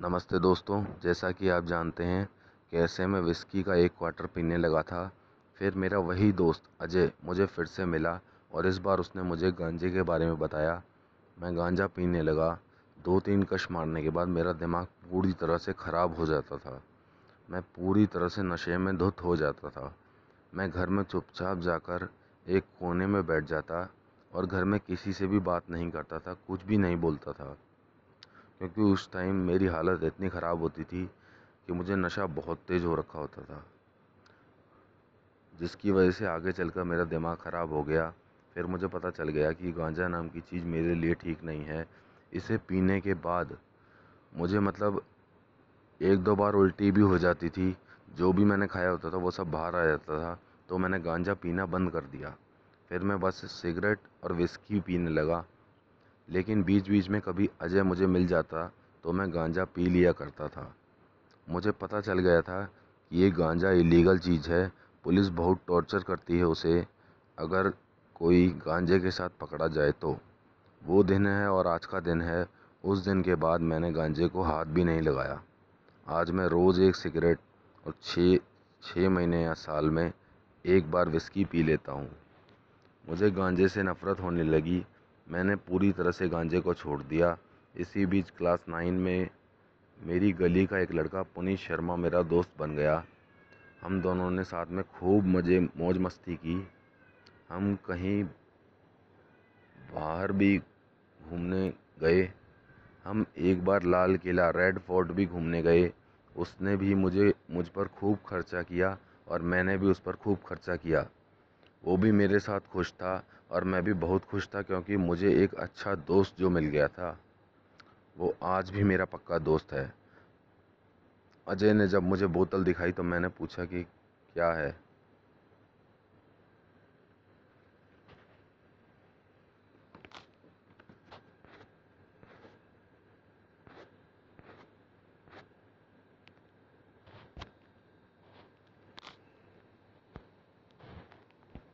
नमस्ते दोस्तों, जैसा कि आप जानते हैं कि ऐसे में विस्की का एक क्वार्टर पीने लगा था। फिर मेरा वही दोस्त अजय मुझे फिर से मिला और इस बार उसने मुझे गांजे के बारे में बताया। मैं गांजा पीने लगा। दो तीन कश मारने के बाद मेरा दिमाग पूरी तरह से ख़राब हो जाता था। मैं पूरी तरह से नशे में धुत हो जाता था। मैं घर में चुपचाप जाकर एक कोने में बैठ जाता और घर में किसी से भी बात नहीं करता था, कुछ भी नहीं बोलता था। क्योंकि उस टाइम मेरी हालत इतनी ख़राब होती थी कि मुझे नशा बहुत तेज़ हो रखा होता था। जिसकी वजह से आगे चलकर मेरा दिमाग ख़राब हो गया। फिर मुझे पता चल गया कि गांजा नाम की चीज़ मेरे लिए ठीक नहीं है। इसे पीने के बाद मुझे मतलब एक दो बार उल्टी भी हो जाती थी। जो भी मैंने खाया होता था वो सब बाहर आ जाता था। तो मैंने गांजा पीना बंद कर दिया। फिर मैं बस सिगरेट और विस्की पीने लगा। लेकिन बीच बीच में कभी अजय मुझे मिल जाता तो मैं गांजा पी लिया करता था। मुझे पता चल गया था कि ये गांजा इलीगल चीज़ है, पुलिस बहुत टॉर्चर करती है उसे, अगर कोई गांजे के साथ पकड़ा जाए तो। वो दिन है और आज का दिन है, उस दिन के बाद मैंने गांजे को हाथ भी नहीं लगाया। आज मैं रोज़ एक सिगरेट और छः छः महीने या साल में एक बार विस्की पी लेता हूँ। मुझे गांजे से नफ़रत होने लगी मैंने पूरी तरह से गांजे को छोड़ दिया। इसी बीच क्लास नाइन में मेरी गली का एक लड़का पुनीत शर्मा मेरा दोस्त बन गया। हम दोनों ने साथ में खूब मज़े, मौज मस्ती की। हम कहीं बाहर भी घूमने गए। हम एक बार लाल किला, रेड फोर्ट भी घूमने गए। उसने भी मुझे, मुझ पर खूब खर्चा किया और मैंने भी उस पर खूब खर्चा किया। वो भी मेरे साथ खुश था। और मैं भी बहुत खुश था क्योंकि मुझे एक अच्छा दोस्त जो मिल गया था, वो आज भी मेरा पक्का दोस्त है। अजय ने जब मुझे बोतल दिखाई तो मैंने पूछा कि क्या है?